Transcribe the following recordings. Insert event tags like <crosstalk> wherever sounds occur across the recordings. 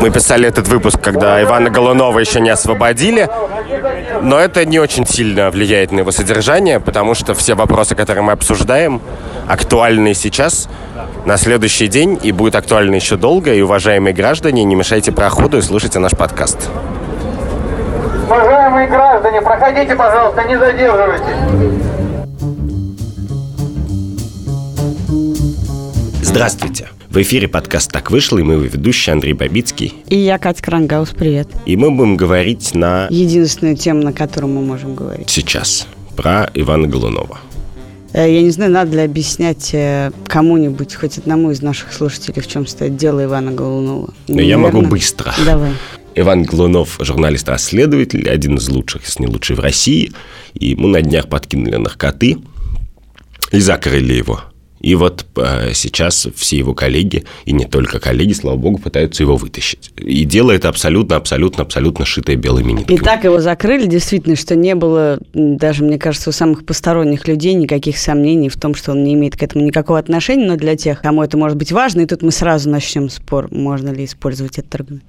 Мы писали этот выпуск, когда Ивана Голунова еще не освободили, но это не очень сильно влияет на его содержание, потому что все вопросы, которые мы обсуждаем, актуальны сейчас, на следующий день, и будут актуальны еще долго. И, уважаемые граждане, не мешайте проходу и слушайте наш подкаст. Уважаемые граждане, проходите, пожалуйста, не задерживайтесь. Здравствуйте! В эфире подкаст «Так вышло» и мы его ведущий Андрей Бабицкий. И я, Катя Крангаус, привет. И мы будем говорить на... Единственную тему, на которую мы можем говорить. Сейчас. Про Ивана Голунова. Э, я не знаю, надо ли объяснять э, кому-нибудь, хоть одному из наших слушателей, в чем стоит дело Ивана Голунова. Но я могу быстро. Давай. Иван Голунов, журналист-расследователь, один из лучших, если не лучший в России. И ему на днях подкинули наркоты и закрыли его. И вот э, сейчас все его коллеги, и не только коллеги, слава богу, пытаются его вытащить. И дело это абсолютно, абсолютно, абсолютно шитое белыми нитками. И так его закрыли, действительно, что не было, даже, мне кажется, у самых посторонних людей никаких сомнений в том, что он не имеет к этому никакого отношения, но для тех, кому это может быть важно, и тут мы сразу начнем спор, можно ли использовать этот аргумент,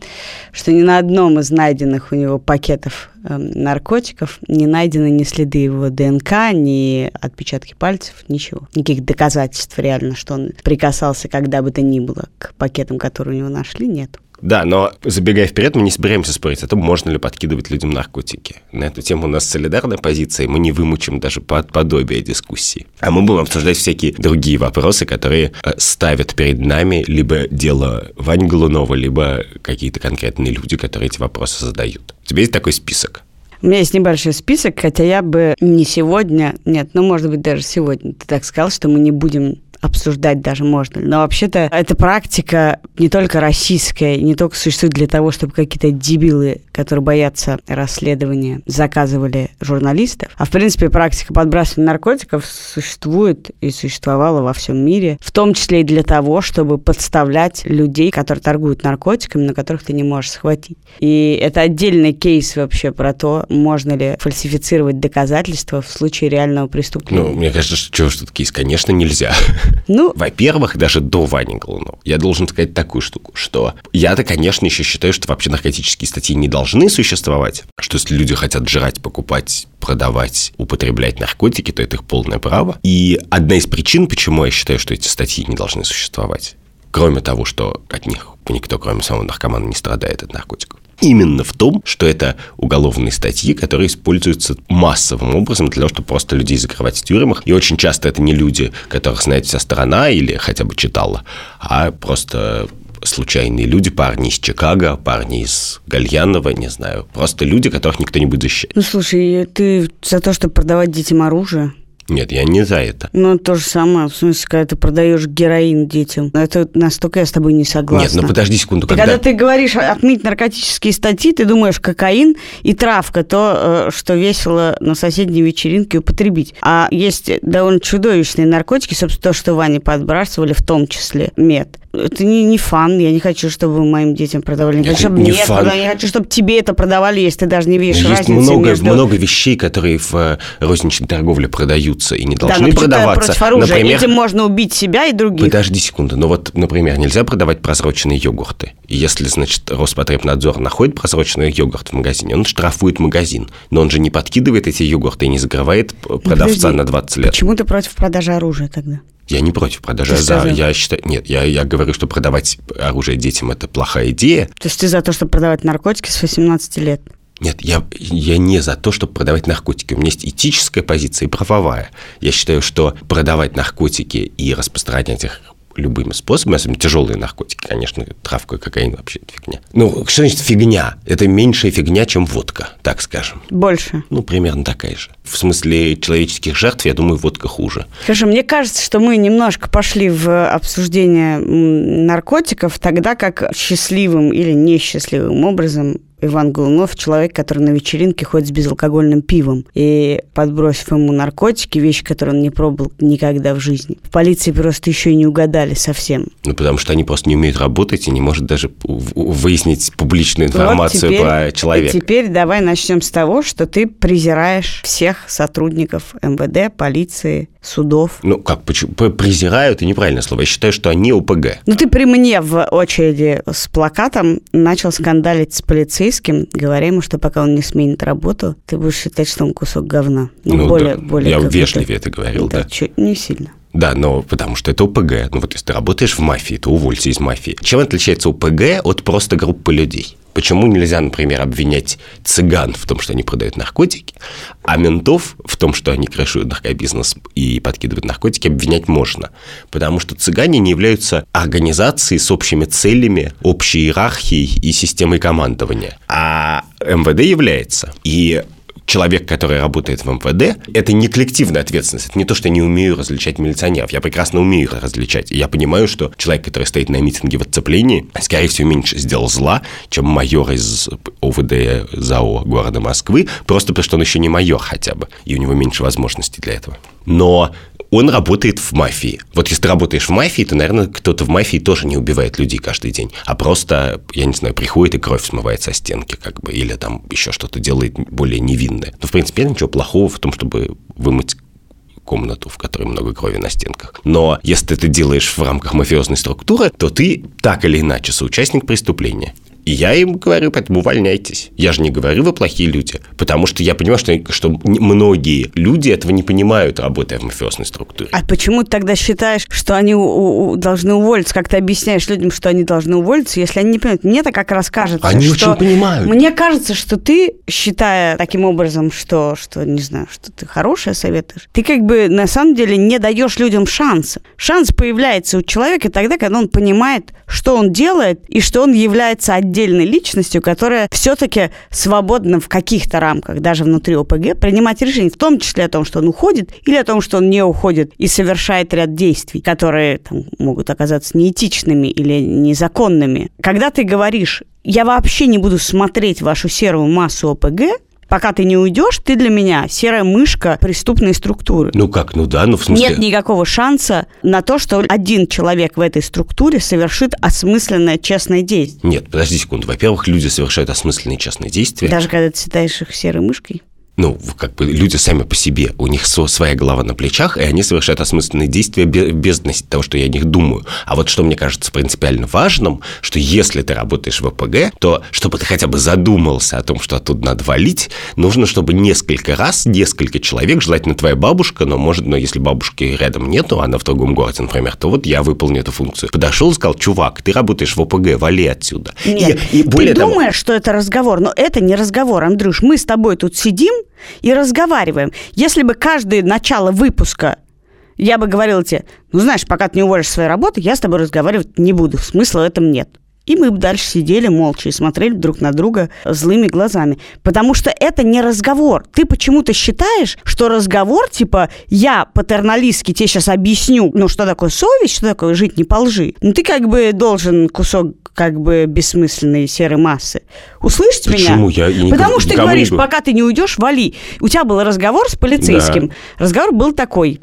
что ни на одном из найденных у него пакетов наркотиков не найдены ни следы его ДНК, ни отпечатки пальцев, ничего, никаких доказательств реально, что он прикасался когда бы то ни было к пакетам, которые у него нашли, нет. Да, но забегая вперед, мы не собираемся спорить о том, можно ли подкидывать людям наркотики. На эту тему у нас солидарная позиция, и мы не вымучим даже под подобие дискуссии. А мы будем обсуждать всякие другие вопросы, которые э, ставят перед нами либо дело Вань Голунова, либо какие-то конкретные люди, которые эти вопросы задают. У тебя есть такой список? У меня есть небольшой список, хотя я бы не сегодня, нет, ну, может быть, даже сегодня ты так сказал, что мы не будем обсуждать даже можно. Но вообще-то эта практика не только российская, не только существует для того, чтобы какие-то дебилы, которые боятся расследования, заказывали журналистов, а в принципе практика подбрасывания наркотиков существует и существовала во всем мире, в том числе и для того, чтобы подставлять людей, которые торгуют наркотиками, на которых ты не можешь схватить. И это отдельный кейс вообще про то, можно ли фальсифицировать доказательства в случае реального преступления. Ну, мне кажется, что, что, что кейс, конечно, нельзя. <laughs> Ну, во-первых, даже до Вани Голунова я должен сказать такую штуку, что я-то, конечно, еще считаю, что вообще наркотические статьи не должны существовать, что если люди хотят жрать, покупать, продавать, употреблять наркотики, то это их полное право. И одна из причин, почему я считаю, что эти статьи не должны существовать, кроме того, что от них никто, кроме самого наркомана, не страдает от наркотиков, именно в том, что это уголовные статьи, которые используются массовым образом для того, чтобы просто людей закрывать в тюрьмах. И очень часто это не люди, которых знает вся страна или хотя бы читала, а просто случайные люди, парни из Чикаго, парни из Гальянова, не знаю, просто люди, которых никто не будет защищать. Ну, слушай, ты за то, чтобы продавать детям оружие? Нет, я не за это. Ну, то же самое, в смысле, когда ты продаешь героин детям. Это настолько я с тобой не согласна. Нет, ну подожди секунду. Когда... когда ты говоришь отменить наркотические статьи, ты думаешь кокаин и травка, то, э, что весело на соседней вечеринке употребить. А есть довольно чудовищные наркотики, собственно, то, что Ване подбрасывали, в том числе мед это не, не фан. Я не хочу, чтобы моим детям продавали. Не хочу, чтобы не мне фан. Я хочу, чтобы тебе это продавали, если ты даже не видишь Есть разницы много, между... много вещей, которые в э, розничной торговле продаются и не должны да, продаваться. Против оружия. Например, Этим можно убить себя и других. Подожди секунду. Ну вот, например, нельзя продавать прозрачные йогурты. Если, значит, Роспотребнадзор находит прозрачный йогурт в магазине, он штрафует магазин. Но он же не подкидывает эти йогурты и не закрывает продавца Подожди, на 20 лет. Почему ты против продажи оружия тогда? Я не против продажи. Ты за, я считаю, нет, я, я говорю, что продавать оружие детям это плохая идея. То есть ты за то, чтобы продавать наркотики с 18 лет? Нет, я, я не за то, чтобы продавать наркотики. У меня есть этическая позиция и правовая. Я считаю, что продавать наркотики и распространять их любыми способами, особенно тяжелые наркотики, конечно, травка, кокаин вообще это фигня. Ну, что значит фигня? Это меньшая фигня, чем водка, так скажем. Больше. Ну, примерно такая же. В смысле человеческих жертв, я думаю, водка хуже. Хорошо, мне кажется, что мы немножко пошли в обсуждение наркотиков, тогда как счастливым или несчастливым образом Иван Голунов человек, который на вечеринке ходит с безалкогольным пивом. И подбросив ему наркотики, вещи, которые он не пробовал никогда в жизни. В полиции просто еще и не угадали совсем. Ну, потому что они просто не умеют работать и не может даже выяснить публичную информацию вот теперь, про человека. Теперь давай начнем с того, что ты презираешь всех сотрудников МВД, полиции, судов. Ну, как, почему? Презираю, это неправильное слово. Я считаю, что они ОПГ. Ну, ты при мне в очереди с плакатом начал скандалить с полицейским, говоря ему, что пока он не сменит работу, ты будешь считать, что он кусок говна. Ну, ну более, да. более Я вежливее это говорил, да. да. Чуть, не сильно. Да, но потому что это ОПГ. Ну вот если ты работаешь в мафии, то уволься из мафии. Чем отличается ОПГ от просто группы людей? Почему нельзя, например, обвинять цыган в том, что они продают наркотики, а ментов в том, что они крышуют наркобизнес и подкидывают наркотики, обвинять можно? Потому что цыгане не являются организацией с общими целями, общей иерархией и системой командования. А МВД является. И человек, который работает в МВД, это не коллективная ответственность. Это не то, что я не умею различать милиционеров. Я прекрасно умею их различать. И я понимаю, что человек, который стоит на митинге в отцеплении, скорее всего, меньше сделал зла, чем майор из ОВД ЗАО города Москвы, просто потому что он еще не майор хотя бы, и у него меньше возможностей для этого. Но он работает в мафии. Вот если ты работаешь в мафии, то, наверное, кто-то в мафии тоже не убивает людей каждый день, а просто, я не знаю, приходит и кровь смывает со стенки, как бы, или там еще что-то делает более невинное. Но, в принципе, нет ничего плохого в том, чтобы вымыть комнату, в которой много крови на стенках. Но если ты это делаешь в рамках мафиозной структуры, то ты так или иначе соучастник преступления. И я им говорю, поэтому увольняйтесь. Я же не говорю, вы плохие люди. Потому что я понимаю, что, что многие люди этого не понимают, работая в мафиозной структуре. А почему ты тогда считаешь, что они у, у, должны уволиться? Как ты объясняешь людям, что они должны уволиться, если они не понимают? Мне так как раз кажется, Они что... очень понимают. Мне кажется, что ты, считая таким образом, что, что, не знаю, что ты хорошее советуешь, ты как бы на самом деле не даешь людям шанса. Шанс появляется у человека тогда, когда он понимает, что он делает, и что он является отдельным отдельной личностью, которая все-таки свободна в каких-то рамках, даже внутри ОПГ, принимать решения, в том числе о том, что он уходит, или о том, что он не уходит и совершает ряд действий, которые там, могут оказаться неэтичными или незаконными. Когда ты говоришь, я вообще не буду смотреть вашу серую массу ОПГ, пока ты не уйдешь, ты для меня серая мышка преступной структуры. Ну как, ну да, ну в смысле... Нет никакого шанса на то, что один человек в этой структуре совершит осмысленное честное действие. Нет, подожди секунду. Во-первых, люди совершают осмысленные честные действия. Даже когда ты считаешь их серой мышкой? Ну, как бы люди сами по себе, у них своя голова на плечах, и они совершают осмысленные действия без того, что я о них думаю. А вот что мне кажется принципиально важным, что если ты работаешь в ОПГ, то чтобы ты хотя бы задумался о том, что оттуда надо валить, нужно, чтобы несколько раз, несколько человек, желательно твоя бабушка, но может, но если бабушки рядом нету, она в другом городе, например, то вот я выполню эту функцию. Подошел и сказал, чувак, ты работаешь в ОПГ, вали отсюда. Нет, и, и более ты того... думаешь, что это разговор, но это не разговор, Андрюш. Мы с тобой тут сидим, и разговариваем. Если бы каждое начало выпуска я бы говорила тебе, ну, знаешь, пока ты не уволишь своей работы, я с тобой разговаривать не буду, смысла в этом нет. И мы бы дальше сидели молча и смотрели друг на друга злыми глазами. Потому что это не разговор. Ты почему-то считаешь, что разговор, типа, я патерналистски тебе сейчас объясню, ну, что такое совесть, что такое жить не по лжи. Ну, ты как бы должен кусок как бы бессмысленной серой массы. Услышите Почему? меня? Я, я Потому что ты говоришь, пока ты не уйдешь, вали. У тебя был разговор с полицейским. Да. Разговор был такой.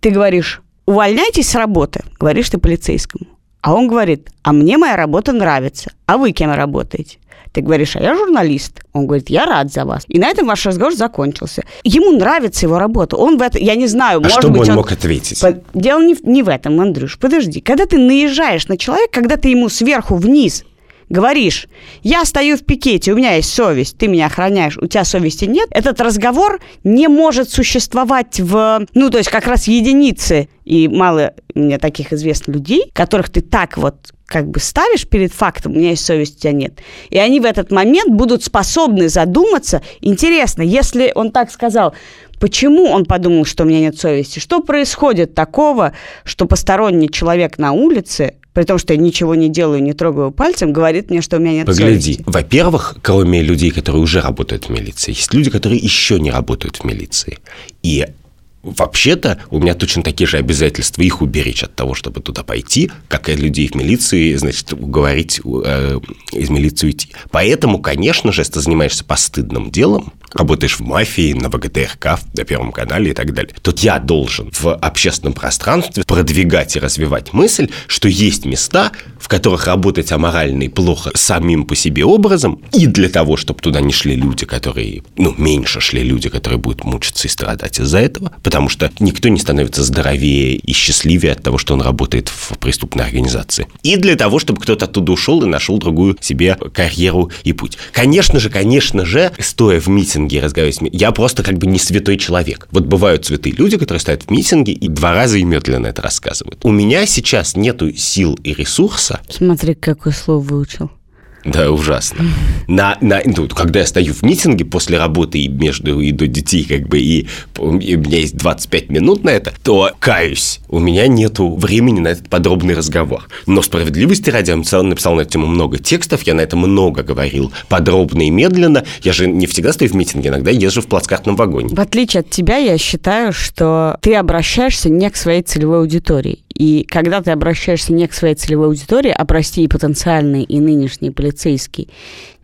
Ты говоришь, увольняйтесь с работы, говоришь ты полицейскому. А он говорит, а мне моя работа нравится. А вы кем работаете? Ты говоришь, а я журналист. Он говорит, я рад за вас. И на этом ваш разговор закончился. Ему нравится его работа. Он в это, я не знаю, а может что быть, он, он мог ответить? Дело не, не в этом, Андрюш. Подожди. Когда ты наезжаешь на человека, когда ты ему сверху вниз говоришь, я стою в пикете, у меня есть совесть, ты меня охраняешь, у тебя совести нет, этот разговор не может существовать в, ну, то есть как раз единицы, и мало мне таких известных людей, которых ты так вот как бы ставишь перед фактом, у меня есть совесть, у тебя нет. И они в этот момент будут способны задуматься. Интересно, если он так сказал, почему он подумал, что у меня нет совести? Что происходит такого, что посторонний человек на улице при том, что я ничего не делаю, не трогаю пальцем, говорит мне, что у меня нет Погляди. совести. Во-первых, кроме людей, которые уже работают в милиции, есть люди, которые еще не работают в милиции. И Вообще-то у меня точно такие же обязательства их уберечь от того, чтобы туда пойти, как и людей в милиции, значит, уговорить э, из милиции уйти. Поэтому, конечно же, если ты занимаешься постыдным делом, работаешь в мафии, на ВГТРК, на Первом канале и так далее, то я должен в общественном пространстве продвигать и развивать мысль, что есть места, в которых работать аморально и плохо самим по себе образом, и для того, чтобы туда не шли люди, которые, ну, меньше шли люди, которые будут мучиться и страдать из-за этого, потому что никто не становится здоровее и счастливее от того, что он работает в преступной организации. И для того, чтобы кто-то оттуда ушел и нашел другую себе карьеру и путь. Конечно же, конечно же, стоя в митинге разговаривая с я просто как бы не святой человек. Вот бывают святые люди, которые стоят в митинге и два раза и медленно это рассказывают. У меня сейчас нету сил и ресурса. Смотри, какое слово выучил. Да, ужасно. На, на, ну, когда я стою в митинге после работы и между и до детей, как бы, и, и у меня есть 25 минут на это, то каюсь, у меня нету времени на этот подробный разговор. Но справедливости ради, я написал, написал на эту тему много текстов, я на это много говорил, подробно и медленно. Я же не всегда стою в митинге, иногда езжу в плацкартном вагоне. В отличие от тебя, я считаю, что ты обращаешься не к своей целевой аудитории. И когда ты обращаешься не к своей целевой аудитории, а, прости, и потенциальные, и нынешние полицейские,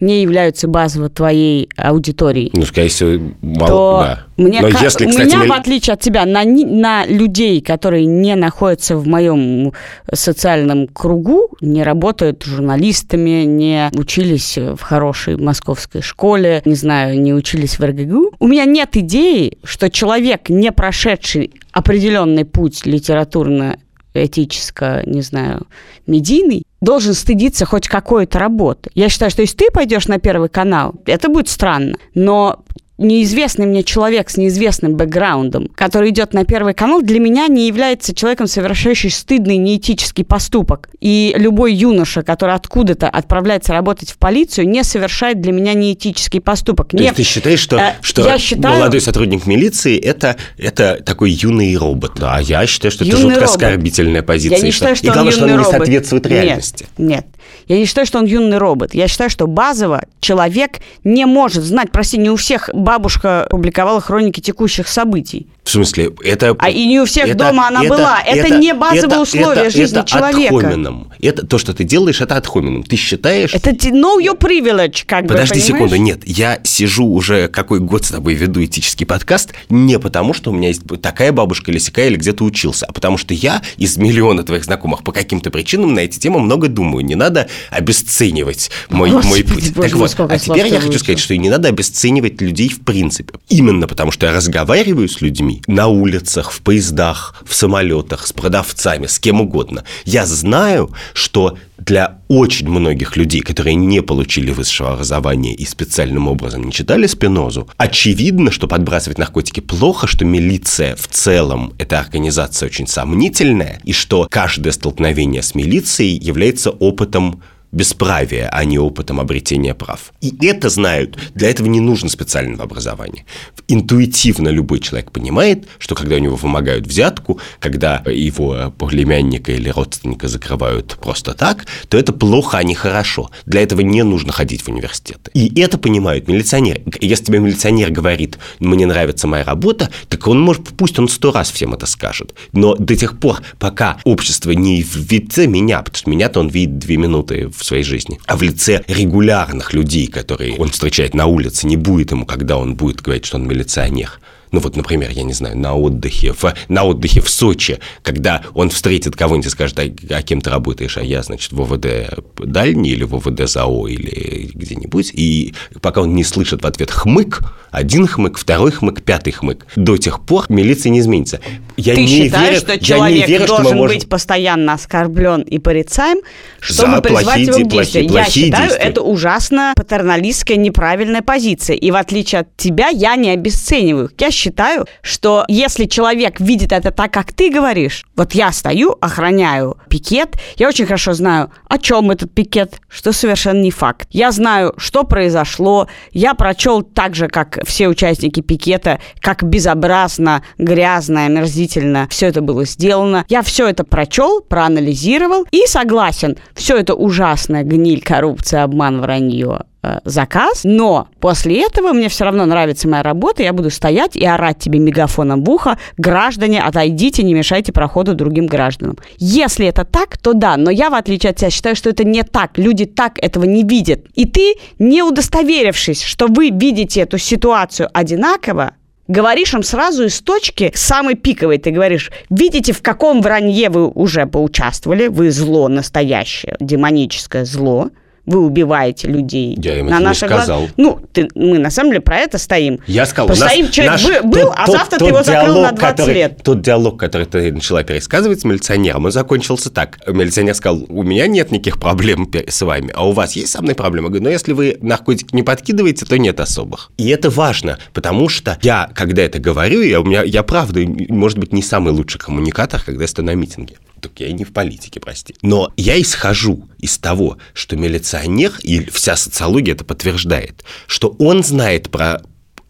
не являются базово твоей аудиторией. Ну, скорее всего, мало, то да. Мне Но если, кстати, у меня, мы... в отличие от тебя, на, на людей, которые не находятся в моем социальном кругу, не работают журналистами, не учились в хорошей московской школе, не знаю, не учились в РГГУ, у меня нет идеи, что человек, не прошедший определенный путь литературно этическо, не знаю, медийный, должен стыдиться хоть какой-то работы. Я считаю, что если ты пойдешь на Первый канал, это будет странно. Но неизвестный мне человек с неизвестным бэкграундом, который идет на Первый канал, для меня не является человеком, совершающий стыдный неэтический поступок. И любой юноша, который откуда-то отправляется работать в полицию, не совершает для меня неэтический поступок. То не... есть ты считаешь, что, э, что я считаю... молодой сотрудник милиции это, это такой юный робот? Да, я считаю, что это жутко робот. оскорбительная позиция. Я не считаю, что и главное, он что он робот. не соответствует реальности. Нет, нет. Я не считаю, что он юный робот. Я считаю, что базово человек не может знать, прости, не у всех бабушка публиковала хроники текущих событий. В смысле, это... А и не у всех это, дома она это, была. Это, это не базовые это, условия это, жизни это человека. Ad это то, что ты делаешь, это hominem. Ты считаешь... Это know your privilege, как Подожди бы, секунду, нет. Я сижу уже какой год с тобой веду этический подкаст не потому, что у меня есть такая бабушка или сякая, или где-то учился, а потому что я из миллиона твоих знакомых по каким-то причинам на эти темы много думаю. Не надо обесценивать мой, Господи, мой путь. Боже, так вот, а теперь я хочу сказать, что и не надо обесценивать людей в принципе. Именно потому, что я разговариваю с людьми на улицах, в поездах, в самолетах, с продавцами, с кем угодно. Я знаю, что для очень многих людей, которые не получили высшего образования и специальным образом не читали Спинозу, очевидно, что подбрасывать наркотики плохо, что милиция в целом – это организация очень сомнительная, и что каждое столкновение с милицией является опытом бесправия, а не опытом обретения прав. И это знают. Для этого не нужно специального образования. Интуитивно любой человек понимает, что когда у него вымогают взятку, когда его племянника или родственника закрывают просто так, то это плохо, а не хорошо. Для этого не нужно ходить в университет. И это понимают милиционеры. Если тебе милиционер говорит, мне нравится моя работа, так он может, пусть он сто раз всем это скажет. Но до тех пор, пока общество не в лице меня, потому что меня-то он видит две минуты в своей жизни, а в лице регулярных людей, которые он встречает на улице, не будет ему, когда он будет говорить, что он милиционер. Ну вот, например, я не знаю, на отдыхе, в, на отдыхе в Сочи, когда он встретит кого-нибудь и скажет, а, а кем ты работаешь, а я, значит, в ОВД дальний или в ОВД ЗАО или где-нибудь, и пока он не слышит в ответ хмык, один хмык, второй хмык, пятый хмык, до тех пор милиция не изменится. Я ты не считаешь, верю, что человек верю, должен что можем... быть постоянно оскорблен и порицаем, чтобы За призвать его к действию? Я считаю, действия. это ужасно патерналистская неправильная позиция. И в отличие от тебя, я не обесцениваю. Я считаю, что если человек видит это так, как ты говоришь, вот я стою, охраняю пикет, я очень хорошо знаю, о чем этот пикет, что совершенно не факт. Я знаю, что произошло, я прочел так же, как все участники пикета, как безобразно, грязно, омерзительно все это было сделано. Я все это прочел, проанализировал и согласен, все это ужасная гниль, коррупция, обман, вранье э, заказ, но после этого мне все равно нравится моя работа, я буду стоять и орать тебе мегафоном в ухо, граждане, отойдите, не мешайте проходу другим гражданам. Если это так, то да, но я, в отличие от тебя, считаю, что это не так. Люди так этого не видят. И ты, не удостоверившись, что вы видите эту ситуацию одинаково, говоришь им сразу из точки самой пиковой. Ты говоришь, видите, в каком вранье вы уже поучаствовали, вы зло настоящее, демоническое зло, вы убиваете людей. Я им на это не сказал. Глаз... Ну, ты, мы на самом деле про это стоим. Я сказал, Постоим, человек наш, был, тот, а завтра тот, ты его закрыл на 20 который, лет. Тот диалог, который ты начала пересказывать с милиционером, он закончился так. Милиционер сказал, у меня нет никаких проблем с вами, а у вас есть со мной проблемы? Я говорю, ну, если вы наркотики не подкидываете, то нет особых. И это важно, потому что я, когда это говорю, я, у меня, я правда, может быть, не самый лучший коммуникатор, когда я стою на митинге так я и не в политике, прости. Но я исхожу из того, что милиционер, и вся социология это подтверждает, что он знает про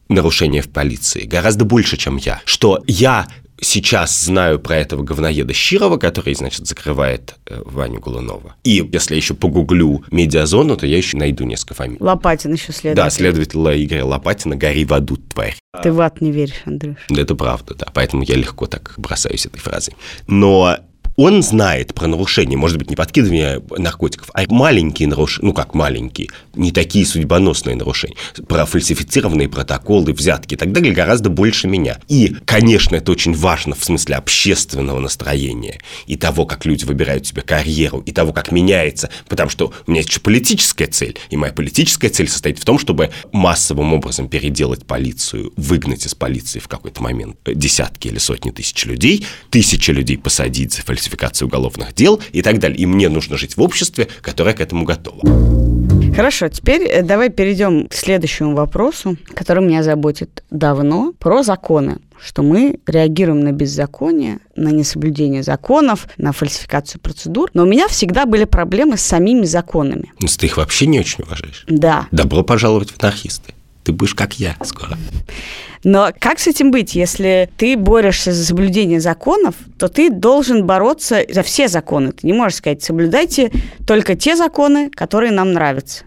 нарушения в полиции гораздо больше, чем я. Что я сейчас знаю про этого говноеда Щирова, который, значит, закрывает э, Ваню Голунова. И если я еще погуглю медиазону, то я еще найду несколько фамилий. Лопатин еще следователь. Да, следователь Игоря Лопатина «Гори в аду, тварь». Ты в ад не веришь, Андрюш. Да, это правда, да. Поэтому я легко так бросаюсь этой фразой. Но он знает про нарушения, может быть, не подкидывание наркотиков, а маленькие нарушения, ну как маленькие, не такие судьбоносные нарушения, про фальсифицированные протоколы, взятки и так далее гораздо больше меня. И, конечно, это очень важно в смысле общественного настроения и того, как люди выбирают себе карьеру, и того, как меняется, потому что у меня есть еще политическая цель, и моя политическая цель состоит в том, чтобы массовым образом переделать полицию, выгнать из полиции в какой-то момент десятки или сотни тысяч людей, тысячи людей посадить за фальсификацию фальсификации уголовных дел и так далее. И мне нужно жить в обществе, которое к этому готово. Хорошо, теперь э, давай перейдем к следующему вопросу, который меня заботит давно, про законы что мы реагируем на беззаконие, на несоблюдение законов, на фальсификацию процедур. Но у меня всегда были проблемы с самими законами. Ну, ты их вообще не очень уважаешь? Да. Добро пожаловать в анархисты. Ты будешь как я скоро. Но как с этим быть, если ты борешься за соблюдение законов, то ты должен бороться за все законы. Ты не можешь сказать, соблюдайте только те законы, которые нам нравятся.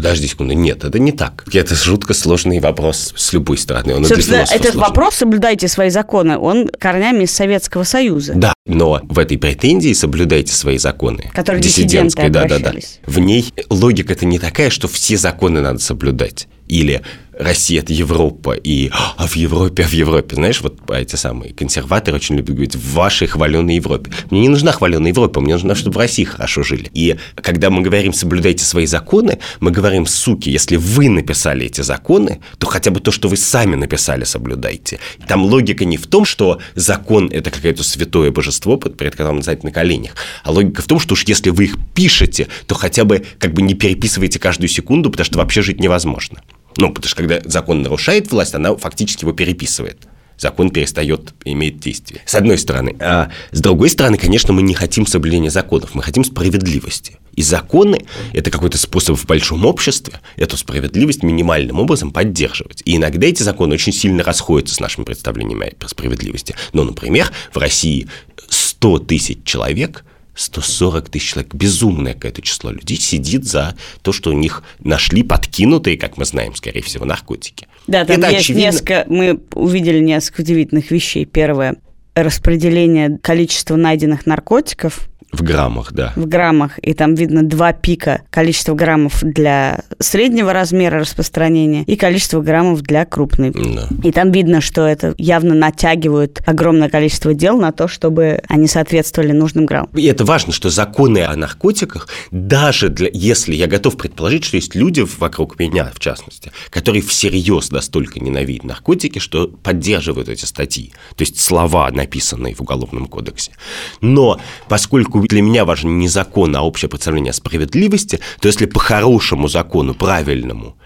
Подожди секунду, нет, это не так. Это жутко сложный вопрос с любой стороны. Он Собственно, этот сложный. вопрос «соблюдайте свои законы», он корнями из Советского Союза. Да, но в этой претензии «соблюдайте свои законы», которые диссидентской, да, да, да, в ней логика-то не такая, что все законы надо соблюдать. Или Россия – это Европа, и а в Европе, а в Европе. Знаешь, вот эти самые консерваторы очень любят говорить, в вашей хваленой Европе. Мне не нужна хваленая Европа, мне нужна, чтобы в России хорошо жили. И когда мы говорим «соблюдайте свои законы», мы говорим «суки, если вы написали эти законы, то хотя бы то, что вы сами написали, соблюдайте». Там логика не в том, что закон – это какое-то святое божество, перед которым надо на коленях, а логика в том, что уж если вы их пишете, то хотя бы как бы не переписывайте каждую секунду, потому что вообще жить невозможно. Ну, потому что когда закон нарушает власть, она фактически его переписывает закон перестает иметь действие. С одной стороны. А с другой стороны, конечно, мы не хотим соблюдения законов, мы хотим справедливости. И законы – это какой-то способ в большом обществе эту справедливость минимальным образом поддерживать. И иногда эти законы очень сильно расходятся с нашими представлениями о справедливости. Но, например, в России 100 тысяч человек 140 тысяч человек, безумное какое-то число людей сидит за то, что у них нашли подкинутые, как мы знаем, скорее всего, наркотики. Да, там Это есть очевидно... несколько, мы увидели несколько удивительных вещей. Первое, распределение количества найденных наркотиков в граммах, да. В граммах. И там видно два пика. Количество граммов для среднего размера распространения и количество граммов для крупной. Да. И там видно, что это явно натягивают огромное количество дел на то, чтобы они соответствовали нужным граммам. И это важно, что законы о наркотиках, даже для, если я готов предположить, что есть люди вокруг меня, в частности, которые всерьез настолько ненавидят наркотики, что поддерживают эти статьи. То есть слова, написанные в Уголовном кодексе. Но поскольку для меня важен не закон, а общее представление о справедливости, то если по хорошему закону, правильному,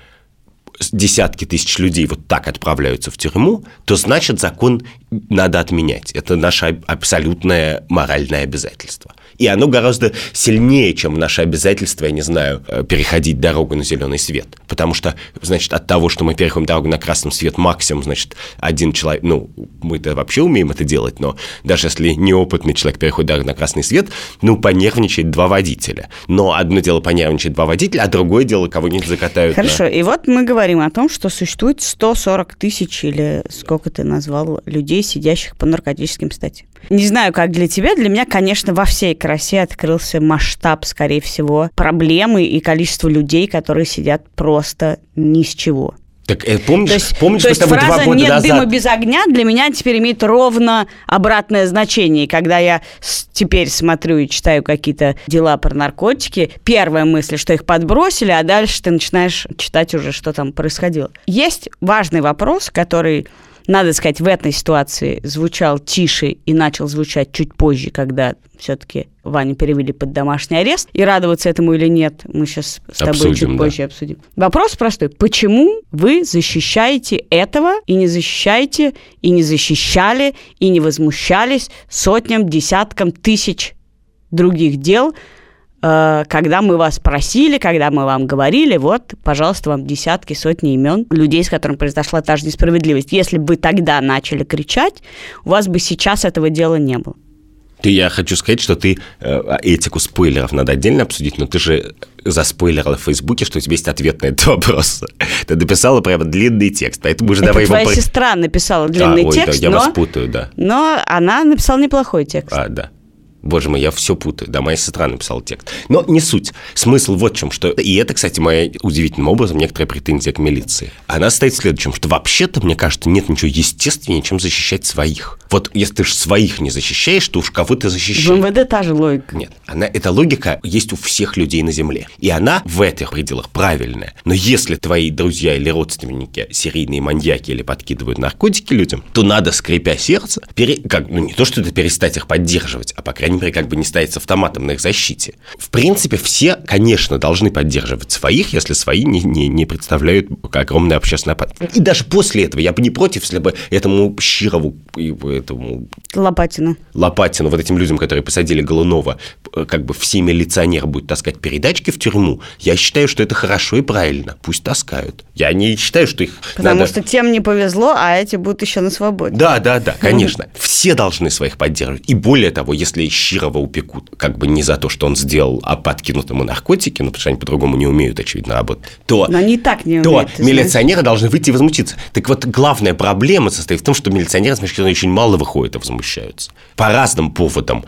десятки тысяч людей вот так отправляются в тюрьму, то значит закон надо отменять. Это наше абсолютное моральное обязательство. И оно гораздо сильнее, чем наше обязательство, я не знаю, э, переходить дорогу на зеленый свет. Потому что, значит, от того, что мы переходим дорогу на красный свет максимум, значит, один человек, ну, мы-то вообще умеем это делать, но даже если неопытный человек переходит дорогу на красный свет, ну, понервничает два водителя. Но одно дело понервничает два водителя, а другое дело кого-нибудь закатают. Хорошо, на... и вот мы говорим о том, что существует 140 тысяч или сколько ты назвал людей, сидящих по наркотическим статьям. Не знаю, как для тебя, для меня, конечно, во всей красе открылся масштаб, скорее всего, проблемы и количество людей, которые сидят просто ни с чего. Так э, помнишь, то есть, помнишь, то есть фраза два года «нет назад... дыма без огня» для меня теперь имеет ровно обратное значение. Когда я теперь смотрю и читаю какие-то дела про наркотики, первая мысль, что их подбросили, а дальше ты начинаешь читать уже, что там происходило. Есть важный вопрос, который надо сказать, в этой ситуации звучал тише и начал звучать чуть позже, когда все-таки Ваню перевели под домашний арест. И радоваться этому или нет, мы сейчас с тобой обсудим, чуть позже да. обсудим. Вопрос простой. Почему вы защищаете этого и не защищаете, и не защищали, и не возмущались сотням, десяткам тысяч других дел, когда мы вас просили, когда мы вам говорили, вот, пожалуйста, вам десятки, сотни имен людей, с которыми произошла та же несправедливость. Если бы тогда начали кричать, у вас бы сейчас этого дела не было. Ты, я хочу сказать, что ты э, этику спойлеров надо отдельно обсудить, но ты же заспойлерила в Фейсбуке, что у тебя есть ответ на этот вопрос. <laughs> Ты написала прямо длинный текст, поэтому уже Это давай твоя его... сестра написала длинный а, ой, текст, да, я но... вас путаю, да. Но она написала неплохой текст. А, да. Боже мой, я все путаю. Да, моя сестра написала текст. Но не суть. Смысл вот в чем, что... И это, кстати, моя удивительным образом некоторая претензия к милиции. Она стоит в следующем, что вообще-то, мне кажется, нет ничего естественнее, чем защищать своих. Вот если ты же своих не защищаешь, то уж кого ты защищаешь. В МВД та же логика. Нет, она, эта логика есть у всех людей на Земле. И она в этих пределах правильная. Но если твои друзья или родственники серийные маньяки или подкидывают наркотики людям, то надо, скрипя сердце, пере... как, ну не то, что это перестать их поддерживать, а по крайней мере, как бы не стоять с автоматом на их защите. В принципе, все, конечно, должны поддерживать своих, если свои не, не, не представляют огромное общественное опасность. И даже после этого я бы не против, если бы этому Щирову, этому... Лопатину. Лопатину, вот этим людям, которые посадили Голунова, как бы все милиционеры будут таскать передачки в тюрьму. Я считаю, что это хорошо и правильно. Пусть таскают. Я не считаю, что их Потому надо... что тем не повезло, а эти будут еще на свободе. Да, да, да, конечно. <laughs> Все должны своих поддерживать. И более того, если Щирова упекут как бы не за то, что он сделал, а подкинут ему наркотики, ну, потому что они по-другому не умеют, очевидно, работать, то... Но они так не умеют. То милиционеры знаешь? должны выйти и возмутиться. Так вот, главная проблема состоит в том, что милиционеры, значит, очень мало выходят и возмущаются. По разным поводам.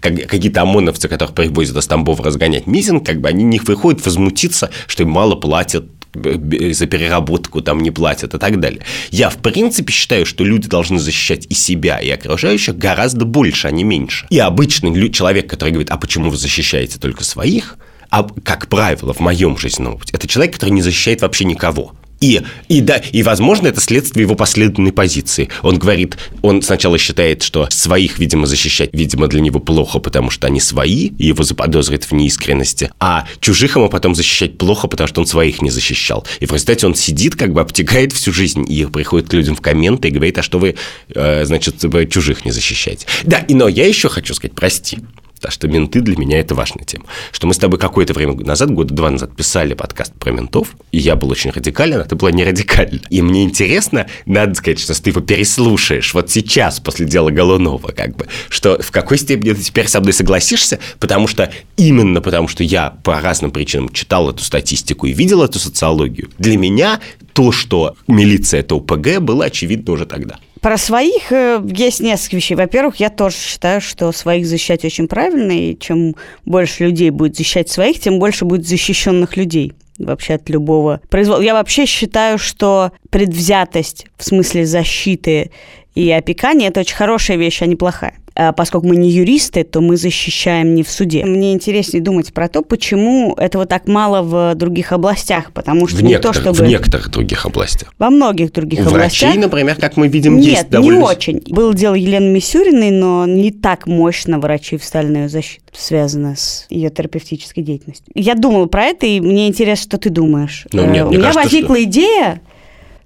Какие-то ОМОНовцы, которых привозят из Тамбова разгонять митинг, как бы они не выходят возмутиться, что им мало платят за переработку там не платят и так далее. Я, в принципе, считаю, что люди должны защищать и себя, и окружающих гораздо больше, а не меньше. И обычный человек, который говорит, а почему вы защищаете только своих, а, как правило, в моем жизненном опыте, это человек, который не защищает вообще никого. И, и да, и, возможно, это следствие его последовательной позиции. Он говорит, он сначала считает, что своих, видимо, защищать, видимо, для него плохо, потому что они свои, и его заподозрят в неискренности, а чужих ему потом защищать плохо, потому что он своих не защищал. И в результате он сидит, как бы обтекает всю жизнь, и приходит к людям в комменты и говорит, а что вы, э, значит, чужих не защищаете. Да, и но я еще хочу сказать, прости, потому что менты для меня это важная тема. Что мы с тобой какое-то время назад, года два назад, писали подкаст про ментов, и я был очень радикален, а ты была не радикальна. И мне интересно, надо сказать, что ты его переслушаешь вот сейчас, после дела Голунова, как бы, что в какой степени ты теперь со мной согласишься, потому что именно потому, что я по разным причинам читал эту статистику и видел эту социологию, для меня то, что милиция – это ОПГ, было очевидно уже тогда. Про своих э, есть несколько вещей. Во-первых, я тоже считаю, что своих защищать очень правильно, и чем больше людей будет защищать своих, тем больше будет защищенных людей вообще от любого произвола. Я вообще считаю, что предвзятость в смысле защиты и опекания – это очень хорошая вещь, а не плохая. А поскольку мы не юристы, то мы защищаем не в суде. Мне интереснее думать про то, почему этого так мало в других областях, потому что в не то, чтобы... В некоторых других областях. Во многих других У областях. врачей, например, как мы видим, Нет, есть довольно... не очень. Было дело Елены Мисюриной, но не так мощно врачи встали на ее защиту, связано с ее терапевтической деятельностью. Я думала про это, и мне интересно, что ты думаешь. Ну, нет, У меня кажется, возникла что... идея,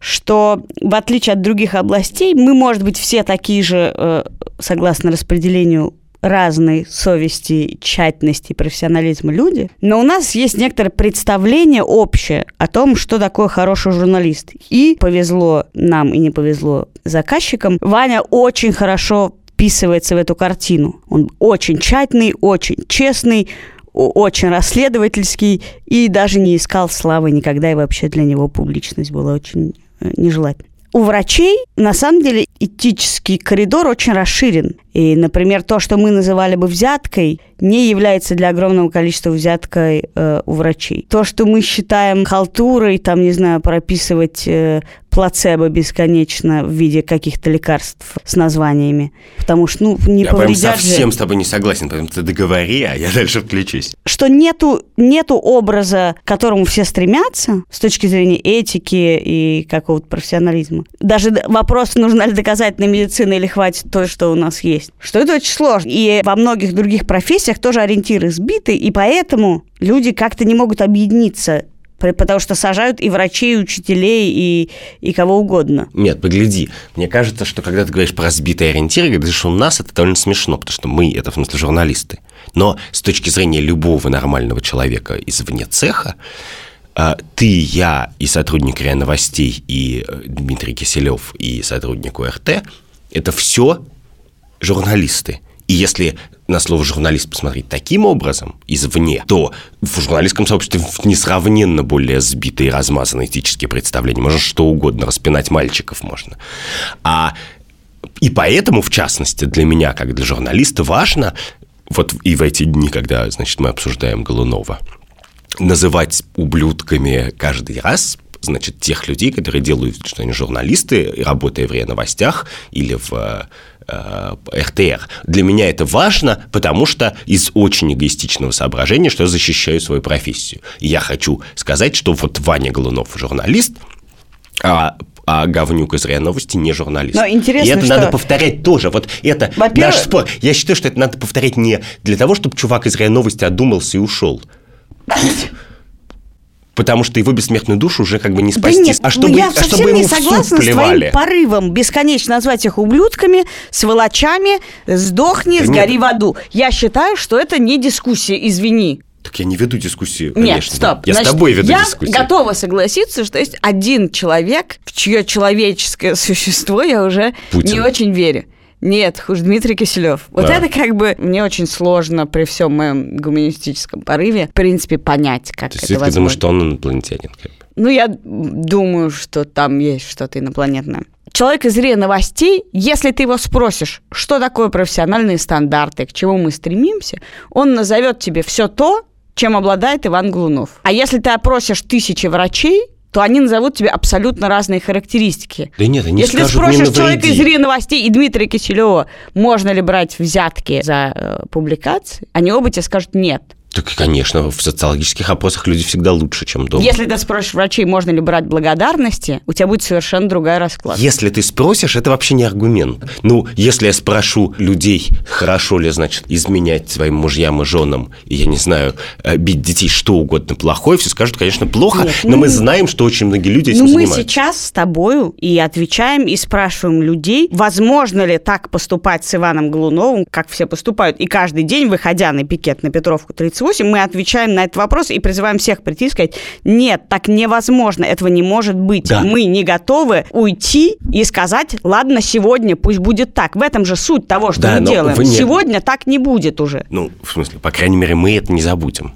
что в отличие от других областей, мы, может быть, все такие же, э, согласно распределению разной совести, тщательности и профессионализма люди, но у нас есть некоторое представление общее о том, что такое хороший журналист. И повезло нам, и не повезло заказчикам. Ваня очень хорошо вписывается в эту картину. Он очень тщательный, очень честный, очень расследовательский и даже не искал славы никогда, и вообще для него публичность была очень э, нежелательна. У врачей, на самом деле, этический коридор очень расширен. И, например, то, что мы называли бы взяткой, не является для огромного количества взяткой э, у врачей. То, что мы считаем халтурой, там, не знаю, прописывать э, плацебо бесконечно в виде каких-то лекарств с названиями. Потому что, ну, не я повредят Я совсем же... с тобой не согласен, поэтому ты договори, а я <laughs> дальше включусь. Что нету, нету образа, к которому все стремятся с точки зрения этики и какого-то профессионализма. Даже вопрос, нужна ли доказательная медицина или хватит то, что у нас есть. Что это очень сложно. И во многих других профессиях тоже ориентиры сбиты, и поэтому люди как-то не могут объединиться потому что сажают и врачей, и учителей, и, и кого угодно. Нет, погляди. Мне кажется, что когда ты говоришь про сбитые ориентиры, говоришь, у нас это довольно смешно, потому что мы, это в смысле журналисты. Но с точки зрения любого нормального человека извне цеха, а, ты, я и сотрудник РИА Новостей, и э, Дмитрий Киселев, и сотрудник УРТ – это все журналисты. И если на слово журналист посмотреть таким образом, извне, то в журналистском сообществе несравненно более сбитые и размазанные этические представления. Можно что угодно, распинать мальчиков можно. А и поэтому, в частности, для меня, как для журналиста, важно, вот и в эти дни, когда, значит, мы обсуждаем Голунова, называть ублюдками каждый раз, значит, тех людей, которые делают, что они журналисты, работая в РИА Новостях или в Э, РТР. Для меня это важно, потому что из очень эгоистичного соображения, что я защищаю свою профессию. И я хочу сказать, что вот Ваня Голунов журналист, а а Говнюк из РИА Новости не журналист. Но интересно, И это что... надо повторять тоже. Вот это наш спор. Я считаю, что это надо повторять не для того, чтобы чувак из РИА Новости одумался и ушел потому что его бессмертную душу уже как бы не спасти. Да нет, а чтобы, я а чтобы не согласна с твоим порывом бесконечно назвать их ублюдками, сволочами, сдохни, да сгори нет. в аду. Я считаю, что это не дискуссия, извини. Так я не веду дискуссию, конечно. Нет, стоп. Я Значит, с тобой веду я дискуссию. Я готова согласиться, что есть один человек, в чье человеческое существо я уже Путин. не очень верю. Нет, хуже Дмитрий Киселев. Вот да. это как бы мне очень сложно при всем моем гуманистическом порыве, в принципе, понять, как То это возможно. Ты думаешь, что он инопланетянин? Ну, я думаю, что там есть что-то инопланетное. Человек из РИА Новостей, если ты его спросишь, что такое профессиональные стандарты, к чему мы стремимся, он назовет тебе все то, чем обладает Иван Глунов. А если ты опросишь тысячи врачей, то они назовут тебе абсолютно разные характеристики. Да нет, они Если скажут, ты спросишь человека из РИА Новостей и Дмитрия Киселева, можно ли брать взятки за э, публикации, они оба тебе скажут нет. Так, конечно, в социологических опросах люди всегда лучше, чем дома. Если ты спросишь врачей, можно ли брать благодарности, у тебя будет совершенно другая расклад. Если ты спросишь, это вообще не аргумент. Ну, если я спрошу людей, хорошо ли, значит, изменять своим мужьям и женам, и, я не знаю, э, бить детей, что угодно плохое, все скажут, конечно, плохо, Нет, но ну, мы знаем, что очень многие люди этим ну, занимаются. мы сейчас с тобою и отвечаем, и спрашиваем людей, возможно ли так поступать с Иваном Голуновым, как все поступают, и каждый день, выходя на пикет на Петровку 30 38 мы отвечаем на этот вопрос и призываем всех прийти и сказать, нет, так невозможно, этого не может быть. Да. Мы не готовы уйти и сказать, ладно, сегодня пусть будет так. В этом же суть того, что да, мы делаем. Не... Сегодня так не будет уже. Ну, в смысле, по крайней мере, мы это не забудем.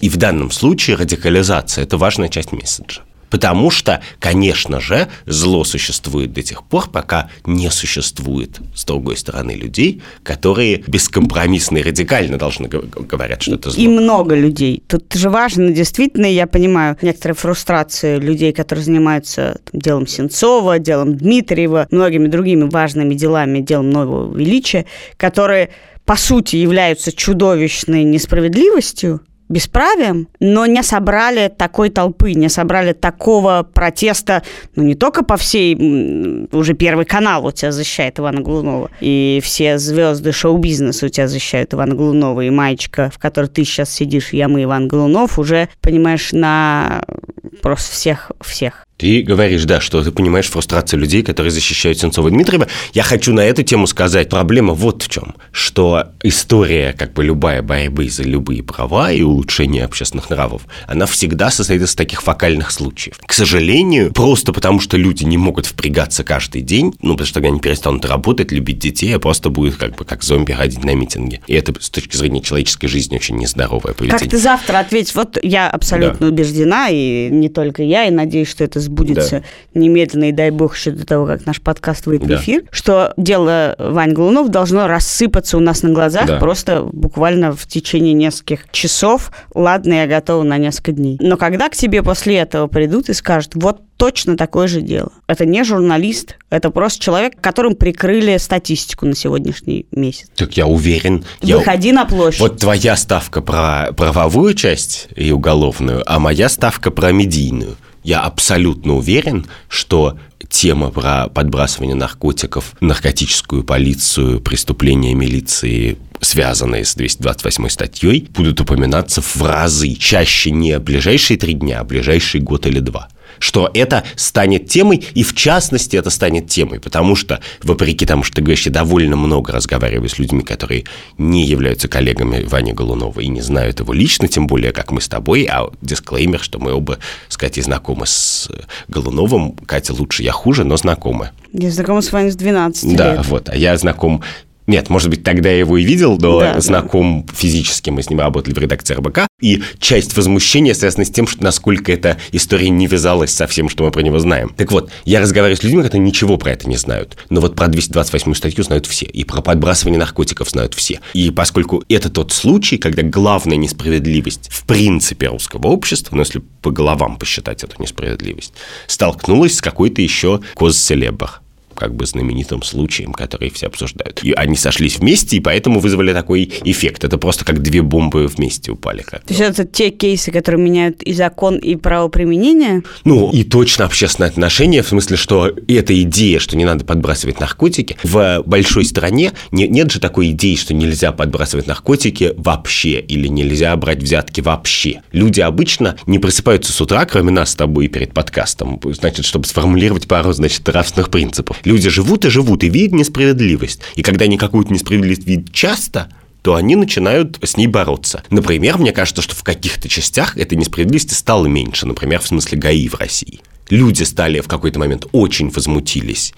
И в данном случае радикализация – это важная часть месседжа. Потому что, конечно же, зло существует до тех пор, пока не существует, с другой стороны, людей, которые бескомпромиссно и радикально должны говорят, что это зло. И много людей. Тут же важно, действительно, я понимаю некоторые фрустрации людей, которые занимаются там, делом Сенцова, делом Дмитриева, многими другими важными делами, делом нового величия, которые по сути являются чудовищной несправедливостью, бесправием, но не собрали такой толпы, не собрали такого протеста, ну, не только по всей, уже Первый канал у тебя защищает Ивана Глунова, и все звезды шоу-бизнеса у тебя защищают Ивана Глунова, и маечка, в которой ты сейчас сидишь, я мы Иван Глунов, уже, понимаешь, на просто всех, всех. Ты говоришь, да, что ты понимаешь фрустрацию людей, которые защищают Сенцова и Дмитриева. Я хочу на эту тему сказать. Проблема вот в чем, что история, как бы любая борьбы за любые права и улучшение общественных нравов, она всегда состоит из таких фокальных случаев. К сожалению, просто потому что люди не могут впрягаться каждый день, ну, потому что тогда они перестанут работать, любить детей, а просто будут как бы как зомби ходить на митинги. И это с точки зрения человеческой жизни очень нездоровое поведение. Как ты завтра ответишь? Вот я абсолютно да. убеждена, и не только я, и надеюсь, что это сбудется да. немедленно, и дай бог еще до того, как наш подкаст выйдет да. в эфир, что дело Вань Голунов должно рассыпаться у нас на глазах да. просто буквально в течение нескольких часов. Ладно, я готова на несколько дней. Но когда к тебе после этого придут и скажут, вот точно такое же дело. Это не журналист, это просто человек, которым прикрыли статистику на сегодняшний месяц. Так я уверен. Выходи я... на площадь. Вот твоя ставка про правовую часть и уголовную, а моя ставка про медийную я абсолютно уверен, что тема про подбрасывание наркотиков, наркотическую полицию, преступления милиции, связанные с 228 статьей, будут упоминаться в разы чаще не ближайшие три дня, а ближайший год или два что это станет темой, и в частности это станет темой, потому что, вопреки тому, что ты говоришь, я довольно много разговариваю с людьми, которые не являются коллегами Вани Голунова и не знают его лично, тем более, как мы с тобой, а дисклеймер, что мы оба с Катей знакомы с Голуновым, Катя лучше, я хуже, но знакомы. Я знакома с вами с 12 да, лет. Да, вот, а я знаком нет, может быть, тогда я его и видел, но да, знаком да. физически, мы с ним работали в редакции РБК. И часть возмущения связана с тем, что насколько эта история не вязалась со всем, что мы про него знаем. Так вот, я разговариваю с людьми, которые ничего про это не знают. Но вот про 228 статью знают все. И про подбрасывание наркотиков знают все. И поскольку это тот случай, когда главная несправедливость в принципе русского общества, ну если по головам посчитать эту несправедливость, столкнулась с какой-то еще коз-селебр как бы знаменитым случаем, который все обсуждают. И они сошлись вместе, и поэтому вызвали такой эффект. Это просто как две бомбы вместе упали. Как То есть это те кейсы, которые меняют и закон, и правоприменение? Ну, и точно общественное отношение, в смысле, что эта идея, что не надо подбрасывать наркотики, в большой стране не, нет же такой идеи, что нельзя подбрасывать наркотики вообще, или нельзя брать взятки вообще. Люди обычно не просыпаются с утра, кроме нас с тобой перед подкастом, значит, чтобы сформулировать пару, значит, нравственных принципов. Люди живут и живут, и видят несправедливость. И когда они какую-то несправедливость видят часто, то они начинают с ней бороться. Например, мне кажется, что в каких-то частях этой несправедливости стало меньше. Например, в смысле ГАИ в России. Люди стали в какой-то момент очень возмутились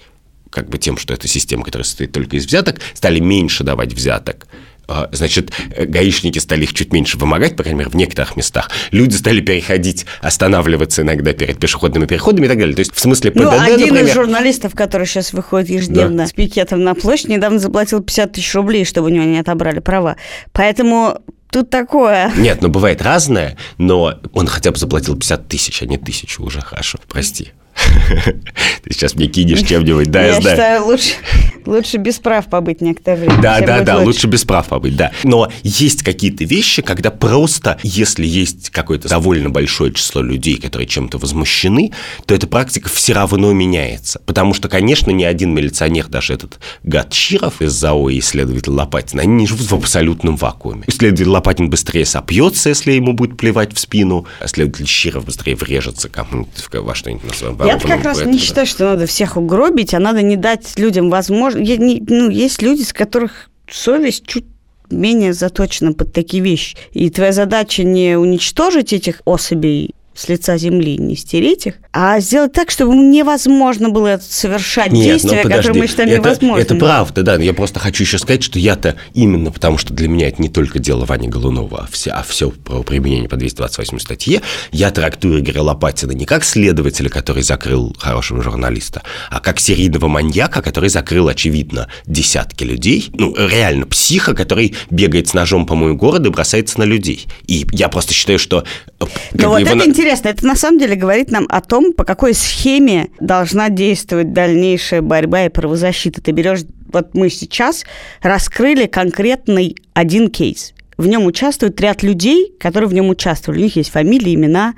как бы тем, что это система, которая состоит только из взяток, стали меньше давать взяток. А, значит, гаишники стали их чуть меньше вымогать, по крайней мере, в некоторых местах. Люди стали переходить, останавливаться иногда перед пешеходными переходами и так далее. То есть, в смысле ПДД, ну, один например... из журналистов, который сейчас выходит ежедневно да. с пикетом на площадь, недавно заплатил 50 тысяч рублей, чтобы у него не отобрали права. Поэтому Тут такое. Нет, ну бывает разное, но он хотя бы заплатил 50 тысяч, а не тысячу, уже хорошо, прости. Ты сейчас мне кинешь чем-нибудь, да, я, я знаю. считаю, лучше, лучше без прав побыть некоторое время. Да, да, да, лучше. лучше без прав побыть, да. Но есть какие-то вещи, когда просто, если есть какое-то довольно большое число людей, которые чем-то возмущены, то эта практика все равно меняется. Потому что, конечно, ни один милиционер, даже этот гад Чиров из ЗАО и исследователь Лопатин, они не живут в абсолютном вакууме. Исследователь Лопатин быстрее сопьется, если ему будет плевать в спину, а следователь Чиров быстрее врежется кому-нибудь во что-нибудь на своем я как раз не считаю, что надо всех угробить, а надо не дать людям возможность. Ну, есть люди, с которых совесть чуть менее заточена под такие вещи. И твоя задача не уничтожить этих особей с лица земли, не стереть их, а сделать так, чтобы невозможно было совершать Нет, ну действия, ну, которые мы считаем это, невозможными. Это правда, да. Я просто хочу еще сказать, что я-то именно потому, что для меня это не только дело Вани Голунова, а все, а все про применение по 228 статье, я трактую Игоря Лопатина не как следователя, который закрыл хорошего журналиста, а как серийного маньяка, который закрыл, очевидно, десятки людей. Ну, реально, психа, который бегает с ножом по моему городу и бросается на людей. И я просто считаю, что... Э, Но вот это на... интересно интересно. Это на самом деле говорит нам о том, по какой схеме должна действовать дальнейшая борьба и правозащита. Ты берешь, вот мы сейчас раскрыли конкретный один кейс в нем участвует ряд людей, которые в нем участвовали. У них есть фамилии, имена,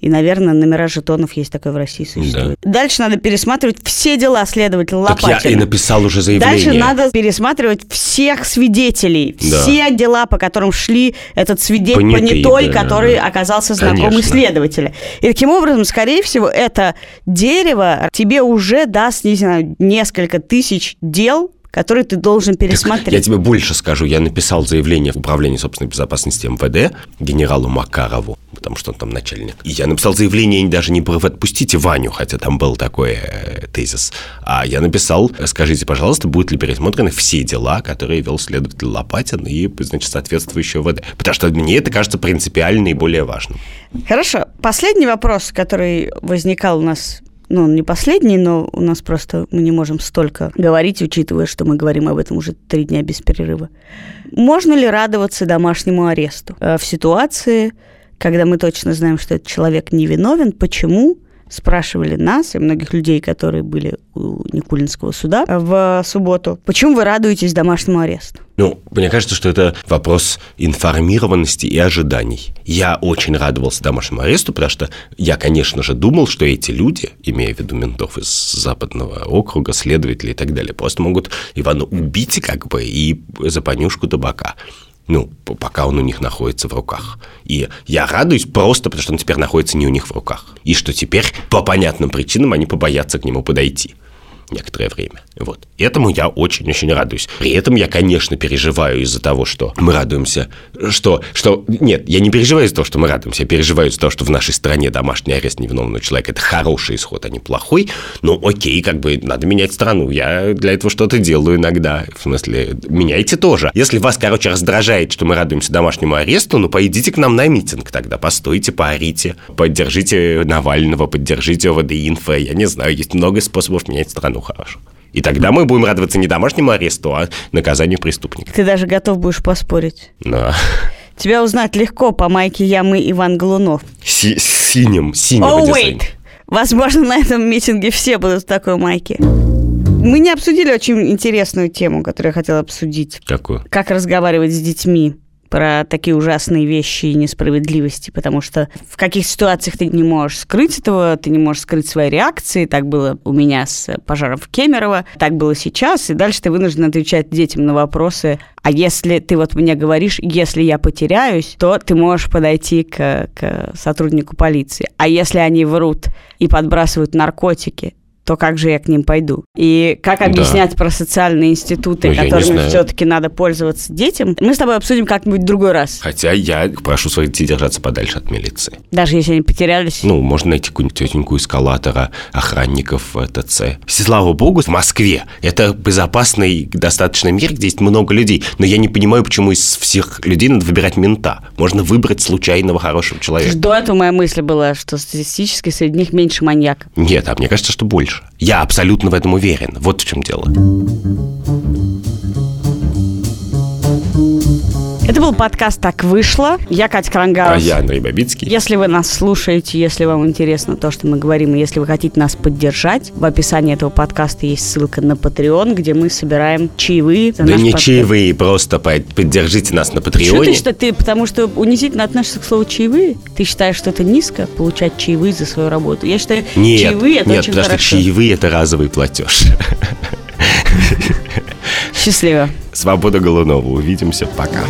и, наверное, номера жетонов есть такое в России существует. Да. Дальше надо пересматривать все дела следователя Лопатина. Так я и написал уже заявление. Дальше надо пересматривать всех свидетелей, да. все дела, по которым шли этот свидетель Понятые, понятой, да, который оказался Конечно. следователя. И таким образом, скорее всего, это дерево тебе уже даст, не знаю, несколько тысяч дел, который ты должен пересмотреть. Так я тебе больше скажу. Я написал заявление в управление собственной безопасности МВД генералу Макарову, потому что он там начальник. И я написал заявление даже не про «отпустите Ваню», хотя там был такой э, тезис, а я написал «скажите, пожалуйста, будут ли пересмотрены все дела, которые вел следователь Лопатин и, значит, соответствующее ВД». Потому что мне это кажется принципиально и более важным. Хорошо. Последний вопрос, который возникал у нас ну, он не последний, но у нас просто мы не можем столько говорить, учитывая, что мы говорим об этом уже три дня без перерыва. Можно ли радоваться домашнему аресту э, в ситуации, когда мы точно знаем, что этот человек невиновен? Почему? Спрашивали нас и многих людей, которые были у Никулинского суда в субботу, почему вы радуетесь домашнему аресту? Ну, мне кажется, что это вопрос информированности и ожиданий. Я очень радовался домашнему аресту, потому что я, конечно же, думал, что эти люди, имея в виду ментов из западного округа, следователи и так далее, просто могут Ивана убить как бы и за понюшку табака ну, пока он у них находится в руках. И я радуюсь просто, потому что он теперь находится не у них в руках. И что теперь по понятным причинам они побоятся к нему подойти некоторое время. Вот. Этому я очень-очень радуюсь. При этом я, конечно, переживаю из-за того, что мы радуемся, что, что... Нет, я не переживаю из-за того, что мы радуемся, я переживаю из-за того, что в нашей стране домашний арест невиновного человека – это хороший исход, а не плохой. Ну, окей, как бы надо менять страну. Я для этого что-то делаю иногда. В смысле, меняйте тоже. Если вас, короче, раздражает, что мы радуемся домашнему аресту, ну, пойдите к нам на митинг тогда, постойте, поорите, поддержите Навального, поддержите ОВД-инфо. Я не знаю, есть много способов менять страну хорошо. И тогда мы будем радоваться не домашнему аресту, а наказанию преступника. Ты даже готов будешь поспорить. Да. Тебя узнать легко по майке Ямы Иван Голунов. Си синим, синим oh, wait. Возможно, на этом митинге все будут в такой майке. Мы не обсудили очень интересную тему, которую я хотела обсудить. Какую? Как разговаривать с детьми про такие ужасные вещи и несправедливости, потому что в каких ситуациях ты не можешь скрыть этого, ты не можешь скрыть свои реакции. Так было у меня с пожаром в Кемерово, так было сейчас, и дальше ты вынужден отвечать детям на вопросы. А если ты вот мне говоришь, если я потеряюсь, то ты можешь подойти к, к сотруднику полиции. А если они врут и подбрасывают наркотики, то как же я к ним пойду? И как объяснять да. про социальные институты, ну, которыми все-таки надо пользоваться детям, мы с тобой обсудим как-нибудь в другой раз. Хотя я прошу своих детей держаться подальше от милиции. Даже если они потерялись? Ну, можно найти какую-нибудь тетеньку эскалатора, охранников ТЦ. Слава богу, в Москве это безопасный достаточно мир, где есть много людей. Но я не понимаю, почему из всех людей надо выбирать мента. Можно выбрать случайного хорошего человека. До этого моя мысль была, что статистически среди них меньше маньяков. Нет, а мне кажется, что больше. Я абсолютно в этом уверен. Вот в чем дело. Это был подкаст «Так вышло». Я Катя Крангаус. А я Андрей Бабицкий. Если вы нас слушаете, если вам интересно то, что мы говорим, и если вы хотите нас поддержать, в описании этого подкаста есть ссылка на Patreon, где мы собираем чаевые. Да не подкаст. чаевые, просто поддержите нас на Patreon. Что ты, что ты, потому что унизительно относишься к слову чаевые? Ты считаешь, что это низко, получать чаевые за свою работу? Я считаю, нет, чаевые это нет, очень потому хорошо. что чаевые – это разовый платеж. <laughs> Счастливо. Свобода Голунова. Увидимся. Пока.